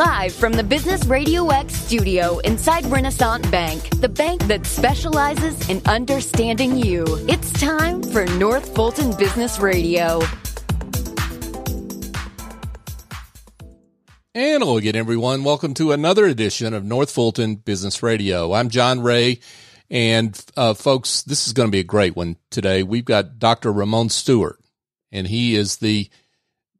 Live from the Business Radio X studio inside Renaissance Bank, the bank that specializes in understanding you. It's time for North Fulton Business Radio. And hello again, everyone. Welcome to another edition of North Fulton Business Radio. I'm John Ray. And uh, folks, this is going to be a great one today. We've got Dr. Ramon Stewart, and he is the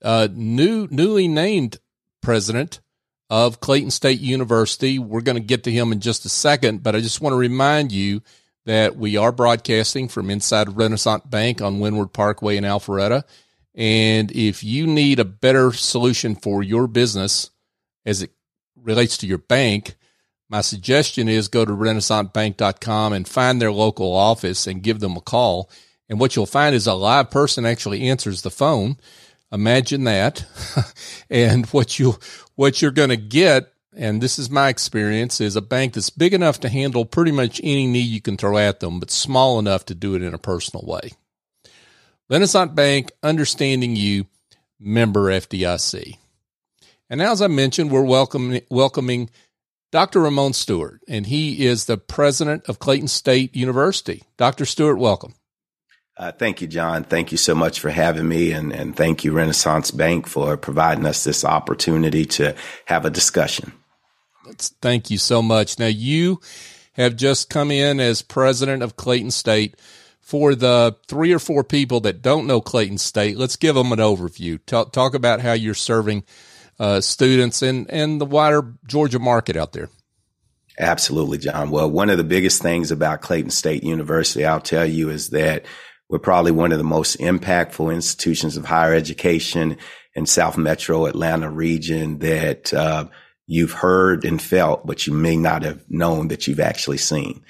uh, new newly named president of Clayton State University. We're going to get to him in just a second, but I just want to remind you that we are broadcasting from inside Renaissance Bank on Windward Parkway in Alpharetta. And if you need a better solution for your business as it relates to your bank, my suggestion is go to renaissancebank.com and find their local office and give them a call. And what you'll find is a live person actually answers the phone. Imagine that. and what you what you're going to get and this is my experience is a bank that's big enough to handle pretty much any need you can throw at them, but small enough to do it in a personal way. Renaissance Bank, understanding you, member FDIC. And as I mentioned, we're welcoming, welcoming Dr. Ramon Stewart, and he is the president of Clayton State University. Dr. Stewart, welcome. Uh, thank you, John. Thank you so much for having me, and, and thank you, Renaissance Bank, for providing us this opportunity to have a discussion. Thank you so much. Now, you have just come in as president of Clayton State. For the three or four people that don't know Clayton State, let's give them an overview. Talk, talk about how you're serving uh, students and, and the wider Georgia market out there. Absolutely, John. Well, one of the biggest things about Clayton State University, I'll tell you, is that we're probably one of the most impactful institutions of higher education in South Metro Atlanta region that uh, you've heard and felt, but you may not have known that you've actually seen.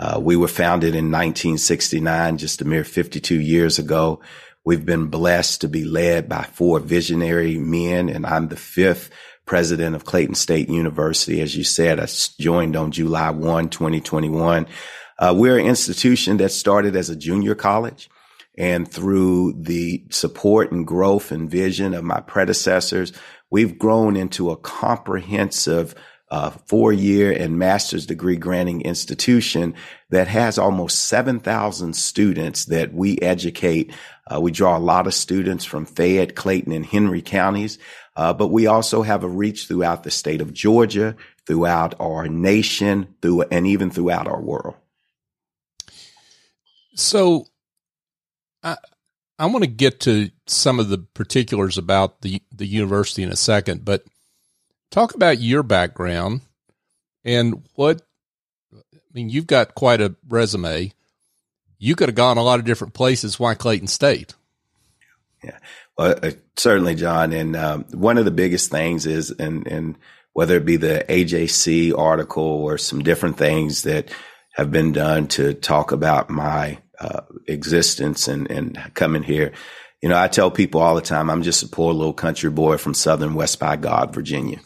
Uh, we were founded in 1969, just a mere 52 years ago. We've been blessed to be led by four visionary men, and I'm the fifth president of Clayton State University. As you said, I joined on July 1, 2021. Uh, we're an institution that started as a junior college. And through the support and growth and vision of my predecessors, we've grown into a comprehensive uh, four year and master's degree granting institution that has almost 7,000 students that we educate. Uh, we draw a lot of students from Fayette, Clayton, and Henry counties. Uh, but we also have a reach throughout the state of Georgia, throughout our nation, through, and even throughout our world. So, I, I want to get to some of the particulars about the, the university in a second, but talk about your background and what I mean. You've got quite a resume. You could have gone a lot of different places. Why Clayton State? Yeah, well, uh, certainly, John. And um, one of the biggest things is, and and whether it be the AJC article or some different things that have been done to talk about my uh, existence and and coming here. You know, I tell people all the time, I'm just a poor little country boy from southern West by God, Virginia.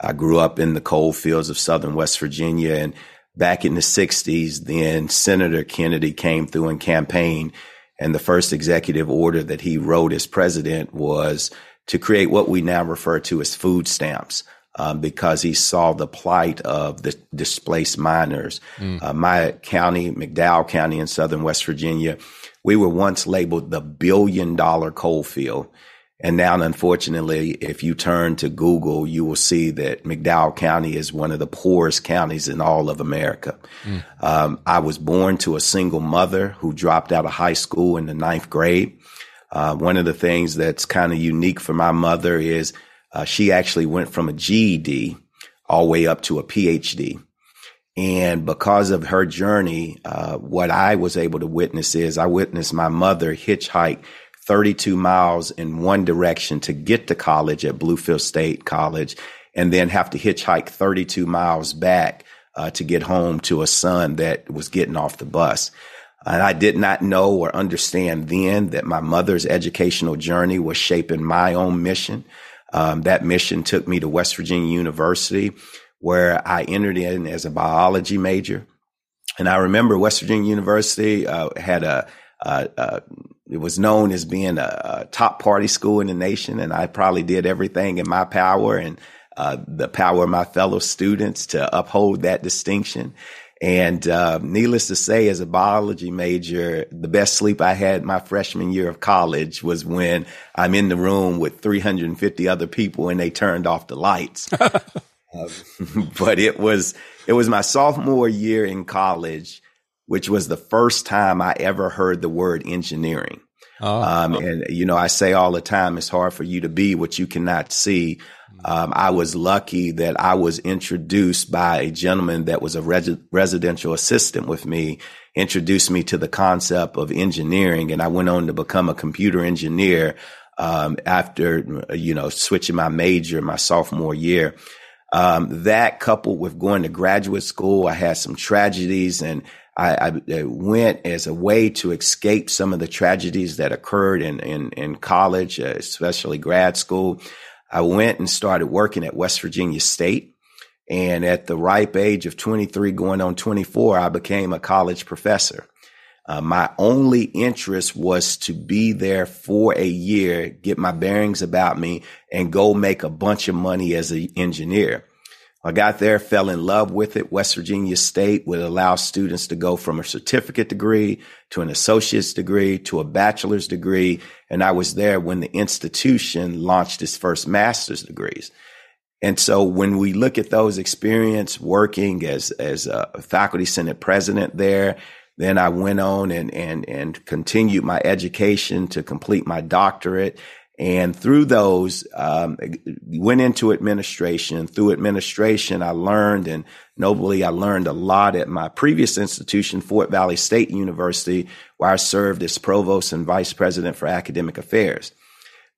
I grew up in the coal fields of southern West Virginia. And back in the 60s, then Senator Kennedy came through and campaigned. And the first executive order that he wrote as president was to create what we now refer to as food stamps. Um, because he saw the plight of the displaced miners. Mm. Uh, my county, McDowell County in southern West Virginia, we were once labeled the billion dollar coal field. And now, unfortunately, if you turn to Google, you will see that McDowell County is one of the poorest counties in all of America. Mm. Um, I was born to a single mother who dropped out of high school in the ninth grade. Uh, one of the things that's kind of unique for my mother is uh, she actually went from a GED all the way up to a PhD. And because of her journey, uh, what I was able to witness is I witnessed my mother hitchhike 32 miles in one direction to get to college at Bluefield State College and then have to hitchhike 32 miles back uh, to get home to a son that was getting off the bus. And I did not know or understand then that my mother's educational journey was shaping my own mission. Um, that mission took me to West Virginia University, where I entered in as a biology major. And I remember West Virginia University uh, had a, a, a it was known as being a, a, top party school in the nation, and I probably did everything in my power. And uh, the power of my fellow students to uphold that distinction. And uh, needless to say, as a biology major, the best sleep I had my freshman year of college was when I'm in the room with 350 other people and they turned off the lights. uh, but it was it was my sophomore year in college, which was the first time I ever heard the word engineering. Oh, um, oh. And you know, I say all the time, it's hard for you to be what you cannot see. Um, I was lucky that I was introduced by a gentleman that was a res- residential assistant with me, introduced me to the concept of engineering, and I went on to become a computer engineer um, after you know switching my major my sophomore year. Um, that coupled with going to graduate school, I had some tragedies and I, I, went as a way to escape some of the tragedies that occurred in, in, in college, uh, especially grad school. I went and started working at West Virginia State. And at the ripe age of 23, going on 24, I became a college professor. Uh, my only interest was to be there for a year, get my bearings about me, and go make a bunch of money as an engineer. I got there, fell in love with it. West Virginia State would allow students to go from a certificate degree to an associate's degree to a bachelor's degree. And I was there when the institution launched its first master's degrees. And so when we look at those experience working as, as a faculty senate president there, then I went on and, and, and continued my education to complete my doctorate and through those, um, went into administration. Through administration, I learned and nobly, I learned a lot at my previous institution, Fort Valley State University, where I served as provost and vice president for academic affairs.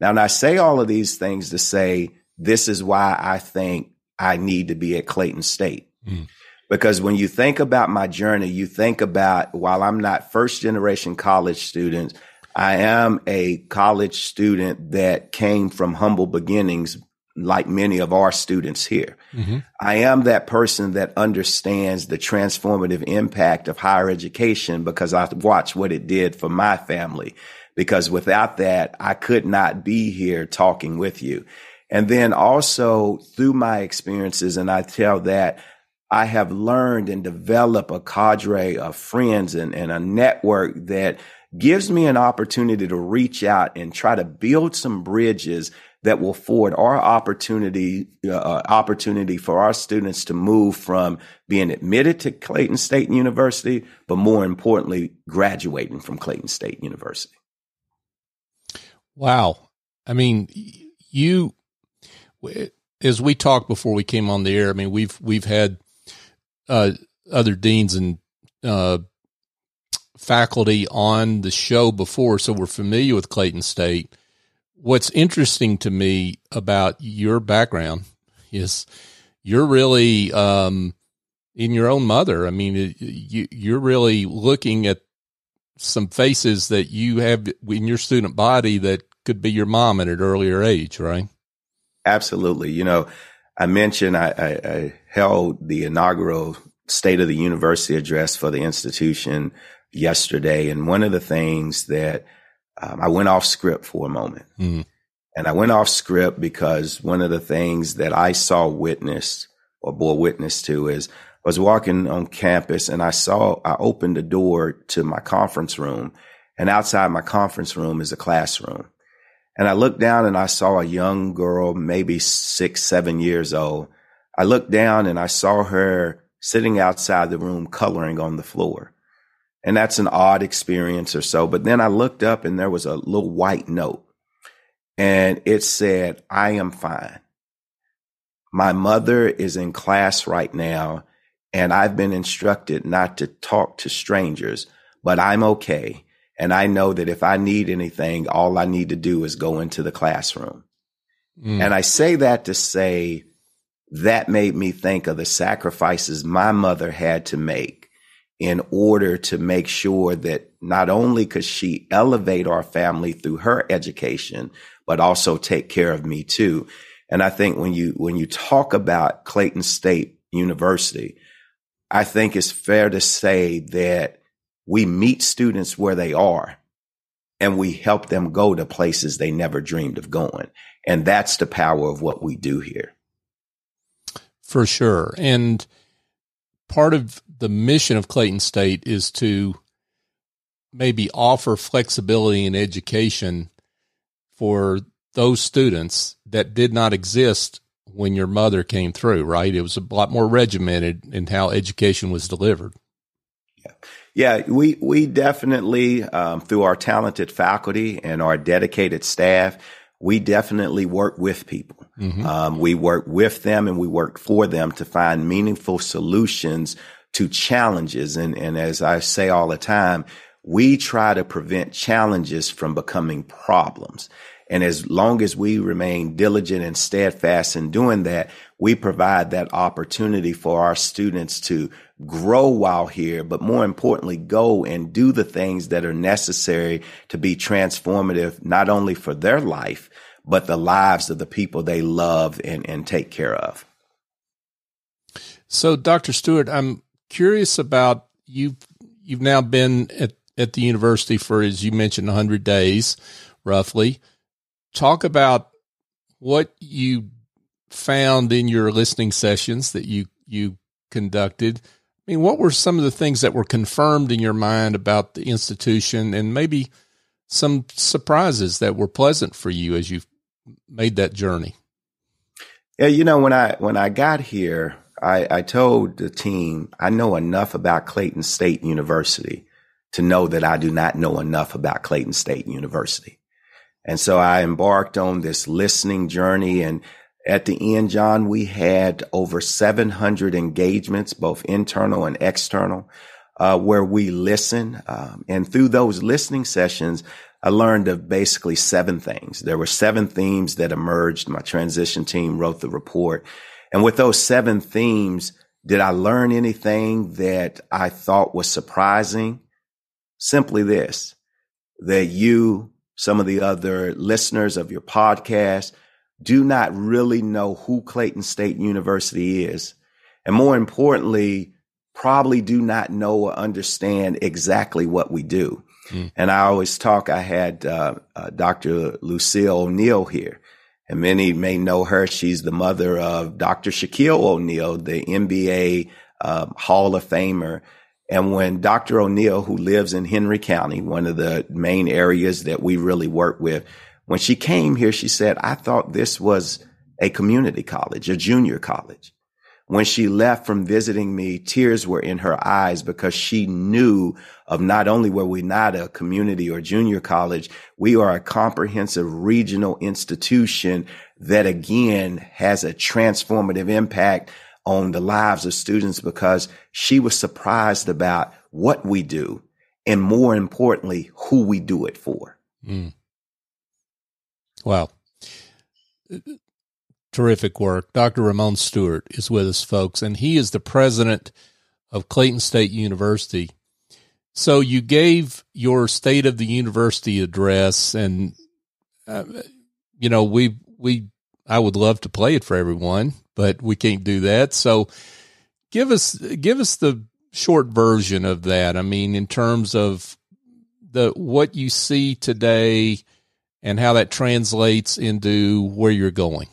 Now, and I say all of these things to say this is why I think I need to be at Clayton State. Mm. Because when you think about my journey, you think about while I'm not first generation college students, I am a college student that came from humble beginnings, like many of our students here. Mm-hmm. I am that person that understands the transformative impact of higher education because I've watched what it did for my family. Because without that, I could not be here talking with you. And then also through my experiences, and I tell that I have learned and developed a cadre of friends and, and a network that gives me an opportunity to reach out and try to build some bridges that will afford our opportunity uh, uh, opportunity for our students to move from being admitted to Clayton State University, but more importantly, graduating from Clayton State University. Wow, I mean, you as we talked before we came on the air. I mean, we've we've had uh, other deans and uh, faculty on the show before, so we're familiar with Clayton State. What's interesting to me about your background is you're really um, in your own mother. I mean, you, you're really looking at some faces that you have in your student body that could be your mom at an earlier age, right? Absolutely. You know, I mentioned I, I, I held the inaugural State of the University address for the institution yesterday. And one of the things that um, I went off script for a moment. Mm. And I went off script because one of the things that I saw witnessed or bore witness to is I was walking on campus and I saw, I opened the door to my conference room and outside my conference room is a classroom. And I looked down and I saw a young girl, maybe six, seven years old. I looked down and I saw her sitting outside the room coloring on the floor. And that's an odd experience or so. But then I looked up and there was a little white note and it said, I am fine. My mother is in class right now and I've been instructed not to talk to strangers, but I'm okay. And I know that if I need anything, all I need to do is go into the classroom. Mm. And I say that to say that made me think of the sacrifices my mother had to make in order to make sure that not only could she elevate our family through her education, but also take care of me too. And I think when you, when you talk about Clayton State University, I think it's fair to say that we meet students where they are and we help them go to places they never dreamed of going. And that's the power of what we do here. For sure. And part of the mission of Clayton State is to maybe offer flexibility in education for those students that did not exist when your mother came through, right? It was a lot more regimented in how education was delivered. Yeah. Yeah, we, we definitely, um, through our talented faculty and our dedicated staff, we definitely work with people. Mm-hmm. Um, we work with them and we work for them to find meaningful solutions to challenges. And, and as I say all the time, we try to prevent challenges from becoming problems. And as long as we remain diligent and steadfast in doing that, we provide that opportunity for our students to grow while here, but more importantly, go and do the things that are necessary to be transformative, not only for their life, but the lives of the people they love and, and take care of. So, Dr. Stewart, I'm curious about you. You've now been at, at the university for, as you mentioned, 100 days roughly. Talk about what you found in your listening sessions that you, you conducted. I mean, what were some of the things that were confirmed in your mind about the institution and maybe some surprises that were pleasant for you as you made that journey? Yeah, you know, when I when I got here, I, I told the team I know enough about Clayton State University to know that I do not know enough about Clayton State University. And so I embarked on this listening journey. And at the end, John, we had over 700 engagements, both internal and external, uh, where we listen. Um, and through those listening sessions, I learned of basically seven things. There were seven themes that emerged. My transition team wrote the report. And with those seven themes, did I learn anything that I thought was surprising? Simply this, that you, some of the other listeners of your podcast, do not really know who Clayton State University is. And more importantly, probably do not know or understand exactly what we do. Mm. And I always talk, I had uh, uh, Dr. Lucille O'Neal here, and many may know her. She's the mother of Dr. Shaquille O'Neal, the NBA uh, um, Hall of Famer. And when Dr. O'Neal, who lives in Henry County, one of the main areas that we really work with, when she came here, she said, I thought this was a community college, a junior college. When she left from visiting me, tears were in her eyes because she knew of not only were we not a community or junior college, we are a comprehensive regional institution that again has a transformative impact on the lives of students because she was surprised about what we do and more importantly, who we do it for. Mm. Wow terrific work. Dr. Ramon Stewart is with us, folks, and he is the president of Clayton State University. So you gave your state of the university address, and uh, you know we we I would love to play it for everyone, but we can't do that. So give us give us the short version of that. I mean, in terms of the what you see today and how that translates into where you're going.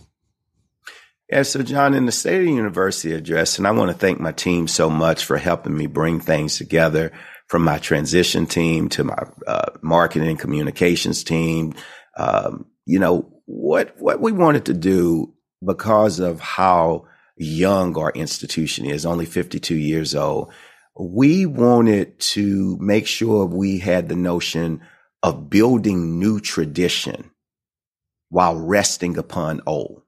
Yeah, so John, in the State of the University address, and I want to thank my team so much for helping me bring things together from my transition team to my uh, marketing and communications team. Um, you know, what, what we wanted to do because of how young our institution is, only 52 years old, we wanted to make sure we had the notion of building new tradition while resting upon old.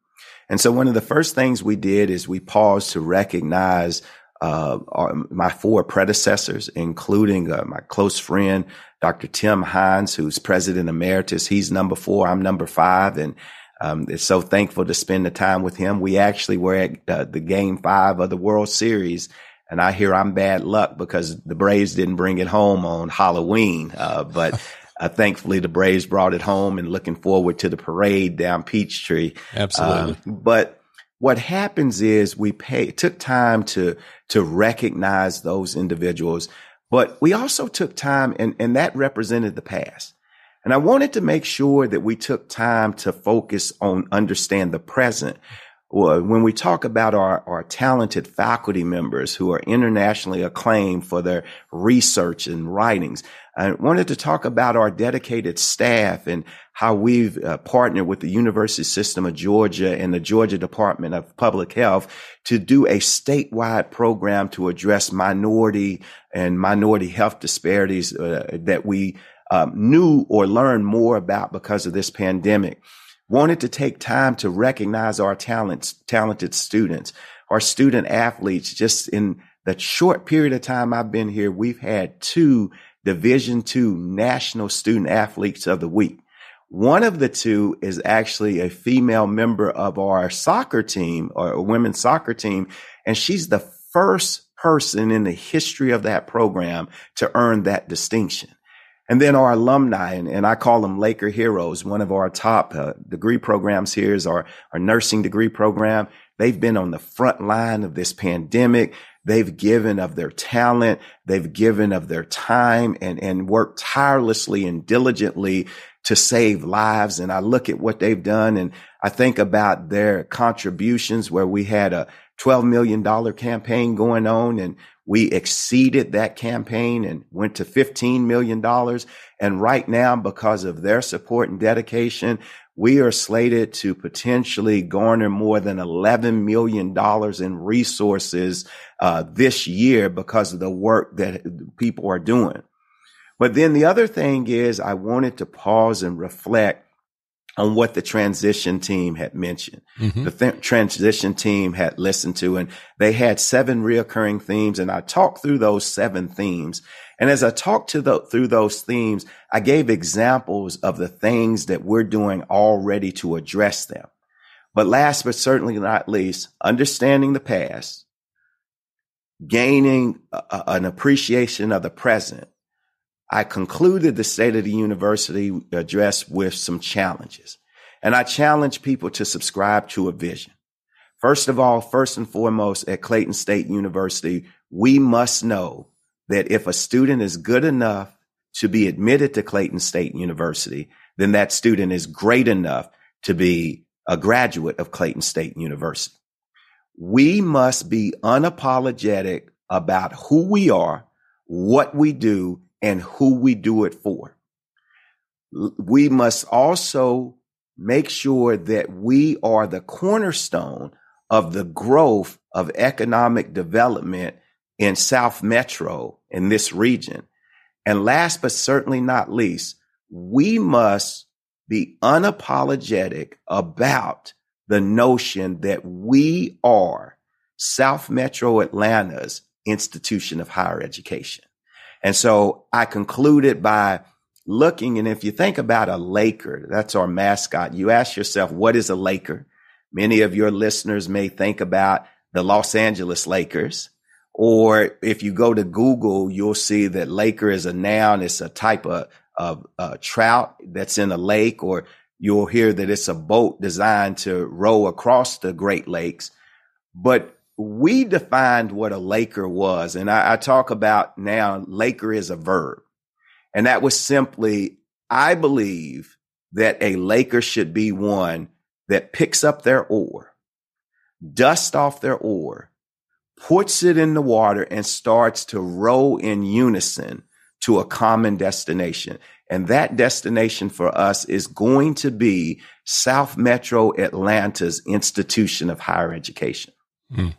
And so one of the first things we did is we paused to recognize uh, our, my four predecessors, including uh, my close friend, Dr. Tim Hynes, who's president emeritus. He's number four. I'm number five. And um, so thankful to spend the time with him. We actually were at uh, the game five of the World Series. And I hear I'm bad luck because the Braves didn't bring it home on Halloween. Uh, but uh, thankfully, the Braves brought it home and looking forward to the parade down Peachtree. Absolutely. Um, but what happens is we pay, took time to, to recognize those individuals, but we also took time and, and that represented the past. And I wanted to make sure that we took time to focus on understand the present. When we talk about our, our talented faculty members who are internationally acclaimed for their research and writings, I wanted to talk about our dedicated staff and how we've uh, partnered with the University System of Georgia and the Georgia Department of Public Health to do a statewide program to address minority and minority health disparities uh, that we um, knew or learned more about because of this pandemic wanted to take time to recognize our talents, talented students, our student athletes. Just in the short period of time I've been here, we've had two Division two National Student Athletes of the Week. One of the two is actually a female member of our soccer team or women's soccer team. And she's the first person in the history of that program to earn that distinction. And then our alumni, and, and I call them Laker heroes. One of our top uh, degree programs here is our, our nursing degree program. They've been on the front line of this pandemic. They've given of their talent. They've given of their time and, and worked tirelessly and diligently to save lives. And I look at what they've done and I think about their contributions where we had a $12 million campaign going on and we exceeded that campaign and went to $15 million. And right now, because of their support and dedication, we are slated to potentially garner more than $11 million in resources uh, this year because of the work that people are doing. But then the other thing is I wanted to pause and reflect on what the transition team had mentioned. Mm-hmm. The th- transition team had listened to, and they had seven reoccurring themes. And I talked through those seven themes. And as I talked to the, through those themes, I gave examples of the things that we're doing already to address them. But last but certainly not least, understanding the past, gaining a, an appreciation of the present, I concluded the State of the University address with some challenges. And I challenge people to subscribe to a vision. First of all, first and foremost, at Clayton State University, we must know that if a student is good enough to be admitted to Clayton State University, then that student is great enough to be a graduate of Clayton State University. We must be unapologetic about who we are, what we do, and who we do it for. We must also make sure that we are the cornerstone of the growth of economic development in South Metro in this region. And last but certainly not least, we must be unapologetic about the notion that we are South Metro Atlanta's institution of higher education. And so I concluded by looking. And if you think about a Laker, that's our mascot. You ask yourself, what is a Laker? Many of your listeners may think about the Los Angeles Lakers. Or if you go to Google, you'll see that Laker is a noun. It's a type of, of uh, trout that's in a lake, or you'll hear that it's a boat designed to row across the Great Lakes. But we defined what a Laker was. And I, I talk about now, Laker is a verb. And that was simply, I believe that a Laker should be one that picks up their oar, dust off their oar, puts it in the water and starts to row in unison to a common destination. And that destination for us is going to be South Metro Atlanta's institution of higher education. Mm.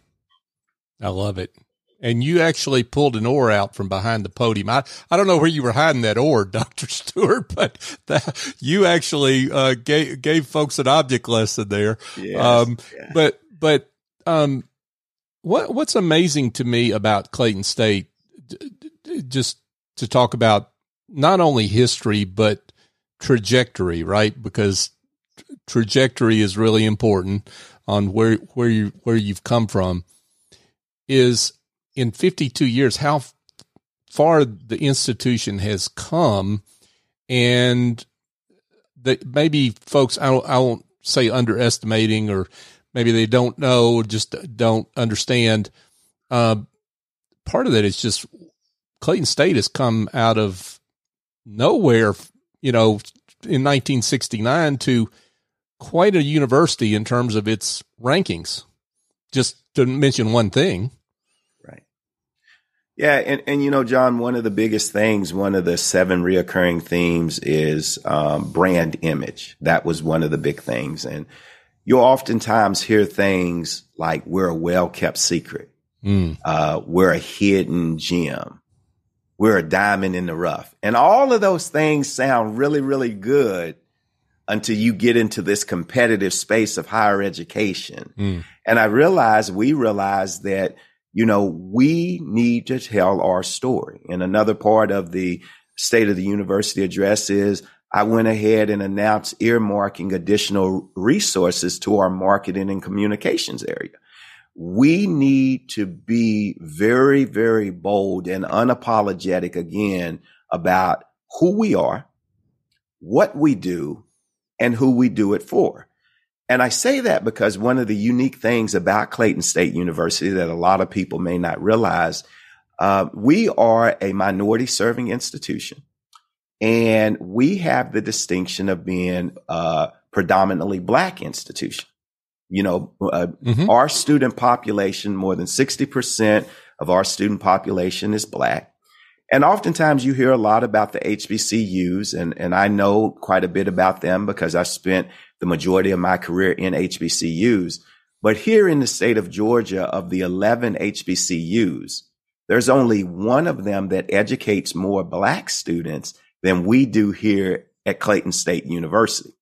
I love it. And you actually pulled an oar out from behind the podium. I, I don't know where you were hiding that oar, Dr. Stewart, but that, you actually uh, gave, gave folks an object lesson there. Yes, um, yeah. But, but um, what, what's amazing to me about Clayton State, just to talk about not only history, but trajectory, right? Because trajectory is really important on where, where you, where you've come from is in 52 years how far the institution has come and that maybe folks I don't, I won't say underestimating or maybe they don't know just don't understand uh, part of that is just Clayton State has come out of nowhere you know in 1969 to quite a university in terms of its rankings. Just to mention one thing. Right. Yeah, and and you know, John, one of the biggest things, one of the seven reoccurring themes is um, brand image. That was one of the big things, and you'll oftentimes hear things like "we're a well kept secret," mm. uh, "we're a hidden gem," "we're a diamond in the rough," and all of those things sound really, really good until you get into this competitive space of higher education. Mm. And I realized, we realized that, you know, we need to tell our story. And another part of the state of the university address is I went ahead and announced earmarking additional resources to our marketing and communications area. We need to be very, very bold and unapologetic again about who we are, what we do, and who we do it for. And I say that because one of the unique things about Clayton State University that a lot of people may not realize, uh, we are a minority serving institution. And we have the distinction of being a predominantly black institution. You know, uh, mm-hmm. our student population, more than 60% of our student population is black. And oftentimes you hear a lot about the HBCUs and, and I know quite a bit about them because I spent the majority of my career in HBCUs. But here in the state of Georgia, of the 11 HBCUs, there's only one of them that educates more black students than we do here at Clayton State University.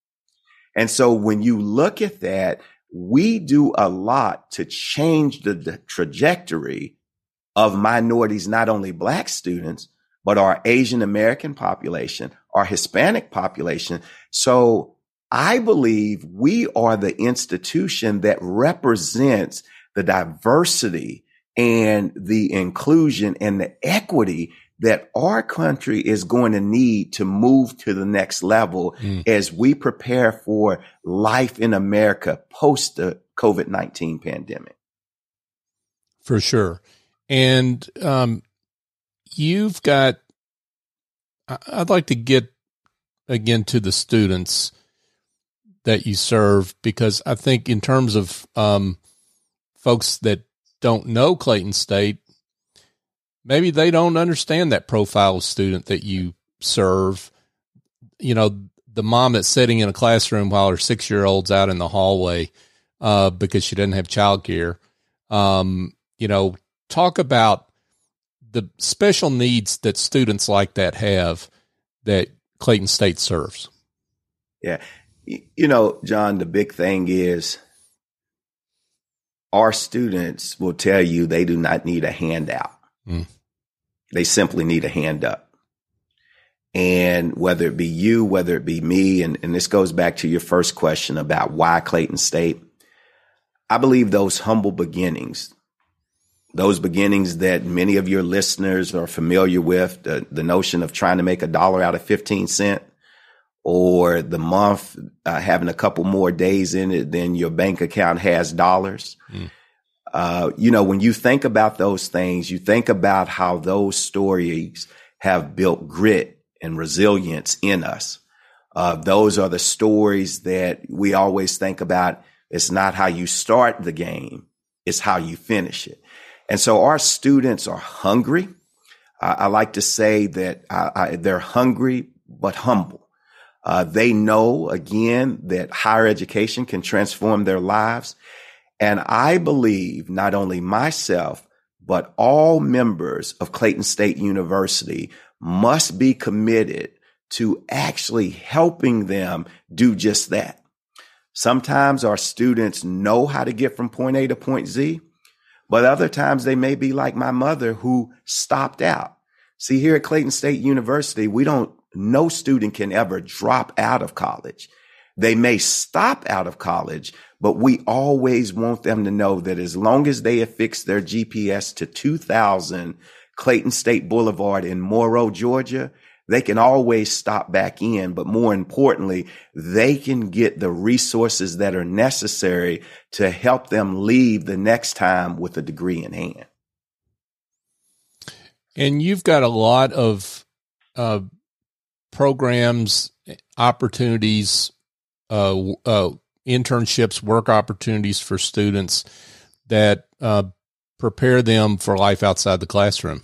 And so when you look at that, we do a lot to change the, the trajectory of minorities, not only black students, but our Asian American population, our Hispanic population. So I believe we are the institution that represents the diversity and the inclusion and the equity that our country is going to need to move to the next level mm. as we prepare for life in America post the COVID 19 pandemic. For sure. And um, you've got, I'd like to get again to the students that you serve because I think, in terms of um, folks that don't know Clayton State, maybe they don't understand that profile of student that you serve. You know, the mom that's sitting in a classroom while her six year old's out in the hallway uh, because she doesn't have childcare. Um, you know, talk about the special needs that students like that have that Clayton State serves. Yeah. You know, John, the big thing is our students will tell you they do not need a handout. Mm. They simply need a hand up. And whether it be you, whether it be me, and, and this goes back to your first question about why Clayton State, I believe those humble beginnings, those beginnings that many of your listeners are familiar with the, the notion of trying to make a dollar out of 15 cent or the month uh, having a couple more days in it than your bank account has dollars. Mm. Uh, you know, when you think about those things, you think about how those stories have built grit and resilience in us. Uh, those are the stories that we always think about. It's not how you start the game. It's how you finish it. And so our students are hungry. Uh, I like to say that uh, I, they're hungry, but humble. Uh, they know again that higher education can transform their lives. And I believe not only myself, but all members of Clayton State University must be committed to actually helping them do just that. Sometimes our students know how to get from point A to point Z, but other times they may be like my mother who stopped out. See, here at Clayton State University, we don't, no student can ever drop out of college. They may stop out of college, but we always want them to know that as long as they fixed their GPS to 2000 Clayton State Boulevard in Morrow, Georgia, they can always stop back in, but more importantly, they can get the resources that are necessary to help them leave the next time with a degree in hand. And you've got a lot of uh, programs, opportunities uh, uh, internships, work opportunities for students that uh, prepare them for life outside the classroom.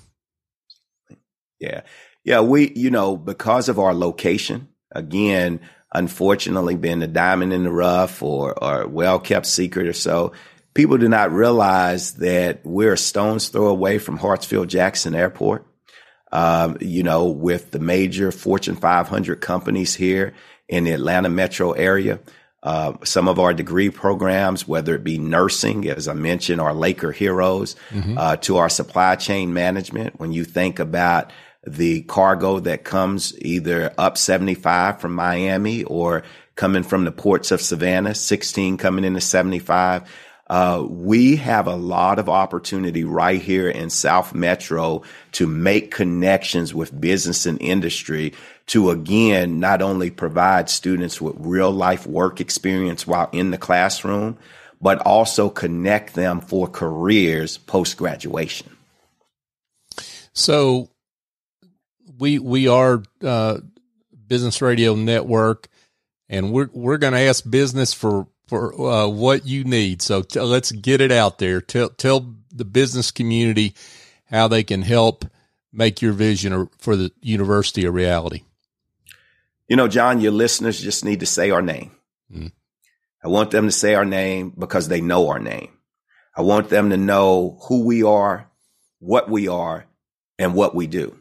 Yeah. Yeah. We, you know, because of our location, again, unfortunately being a diamond in the rough or, or well kept secret or so, people do not realize that we're a stone's throw away from Hartsfield Jackson Airport. Um, you know, with the major Fortune 500 companies here in the Atlanta metro area. Uh, some of our degree programs, whether it be nursing, as I mentioned, our Laker heroes, mm-hmm. uh, to our supply chain management. When you think about the cargo that comes either up 75 from Miami or coming from the ports of Savannah, 16 coming into 75. Uh, we have a lot of opportunity right here in South Metro to make connections with business and industry to again, not only provide students with real life work experience while in the classroom, but also connect them for careers post graduation. So we we are uh, Business Radio Network, and we're we're going to ask business for for uh, what you need. So t- let's get it out there. Tell tell the business community how they can help make your vision for the university a reality. You know, John, your listeners just need to say our name. Mm. I want them to say our name because they know our name. I want them to know who we are, what we are, and what we do.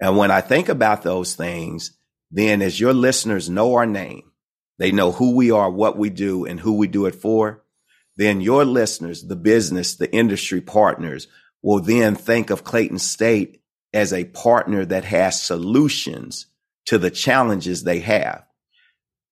And when I think about those things, then as your listeners know our name, they know who we are, what we do, and who we do it for, then your listeners, the business, the industry partners will then think of Clayton State as a partner that has solutions to the challenges they have.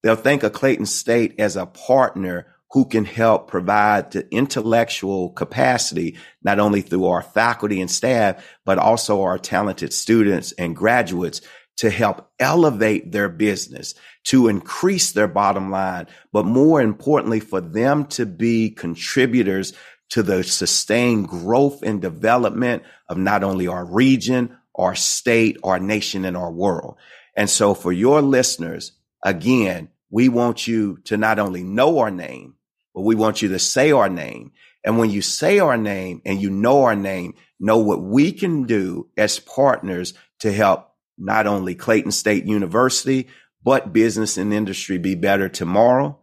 They'll think of Clayton State as a partner who can help provide the intellectual capacity, not only through our faculty and staff, but also our talented students and graduates to help elevate their business, to increase their bottom line, but more importantly, for them to be contributors to the sustained growth and development of not only our region, our state, our nation, and our world. And so for your listeners, again, we want you to not only know our name, but we want you to say our name. And when you say our name and you know our name, know what we can do as partners to help not only Clayton State University, but business and industry be better tomorrow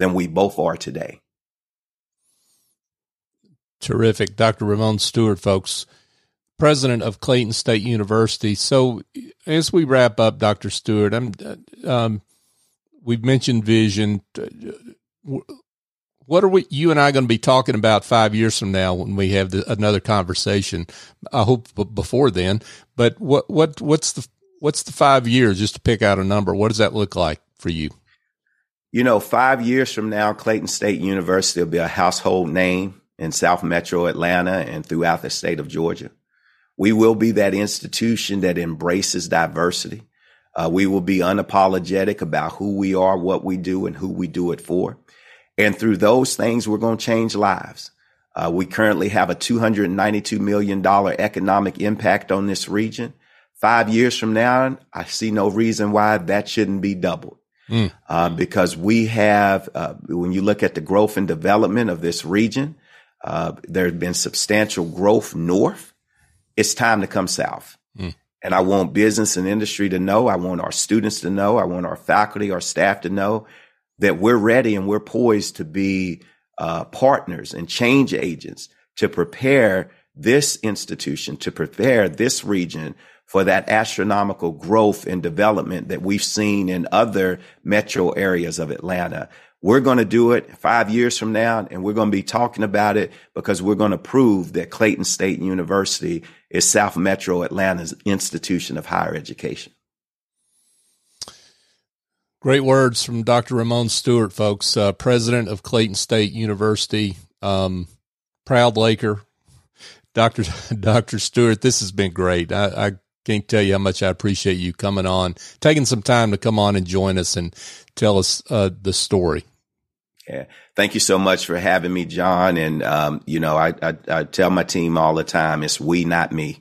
than we both are today. Terrific. Dr. Ramon Stewart, folks, president of Clayton State University. So as we wrap up, Dr. Stewart, I'm, um, we've mentioned vision what are we, you and I, going to be talking about five years from now when we have the, another conversation? I hope before then. But what what what's the what's the five years? Just to pick out a number, what does that look like for you? You know, five years from now, Clayton State University will be a household name in South Metro Atlanta and throughout the state of Georgia. We will be that institution that embraces diversity. Uh, we will be unapologetic about who we are, what we do, and who we do it for. And through those things, we're going to change lives. Uh, we currently have a $292 million economic impact on this region. Five years from now, I see no reason why that shouldn't be doubled. Mm. Uh, because we have, uh, when you look at the growth and development of this region, uh, there's been substantial growth north. It's time to come south. Mm. And I want business and industry to know. I want our students to know. I want our faculty, our staff to know that we're ready and we're poised to be uh, partners and change agents to prepare this institution, to prepare this region for that astronomical growth and development that we've seen in other metro areas of Atlanta. We're going to do it five years from now, and we're going to be talking about it because we're going to prove that Clayton State University is South Metro Atlanta's institution of higher education. Great words from Dr. Ramon Stewart, folks, uh, president of Clayton State University, um, proud Laker. Dr. Dr. Stewart, this has been great. I, I can't tell you how much I appreciate you coming on, taking some time to come on and join us and tell us uh, the story. Yeah. Thank you so much for having me, John. And, um, you know, I, I, I, tell my team all the time, it's we, not me.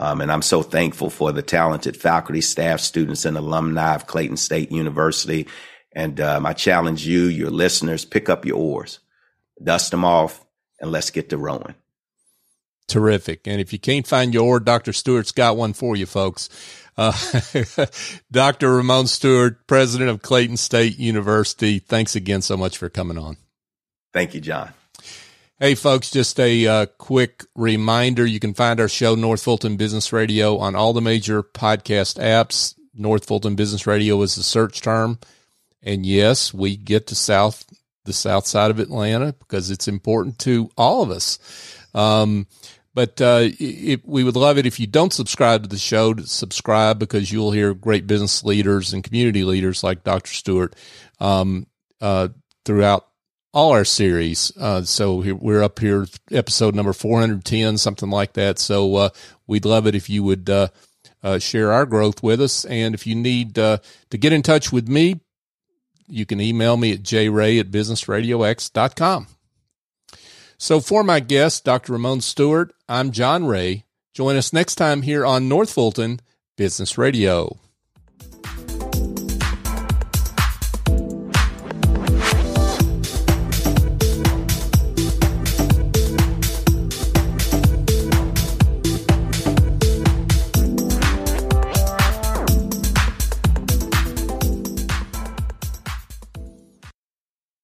Um, and I'm so thankful for the talented faculty, staff, students, and alumni of Clayton State University. And um, I challenge you, your listeners, pick up your oars, dust them off, and let's get to rowing. Terrific. And if you can't find your oar, Dr. Stewart's got one for you, folks. Uh, Dr. Ramon Stewart, president of Clayton State University, thanks again so much for coming on. Thank you, John. Hey, folks, just a uh, quick reminder you can find our show, North Fulton Business Radio, on all the major podcast apps. North Fulton Business Radio is the search term. And yes, we get to South, the south side of Atlanta because it's important to all of us. Um, but uh, it, we would love it if you don't subscribe to the show to subscribe because you'll hear great business leaders and community leaders like Dr. Stewart um, uh, throughout all our series. Uh, so we're up here, episode number 410, something like that. So uh, we'd love it if you would uh, uh, share our growth with us. And if you need to get in touch with me, you can email me at jray at businessradiox.com. So for my guest, Dr. Ramon Stewart, I'm John Ray. Join us next time here on North Fulton Business Radio.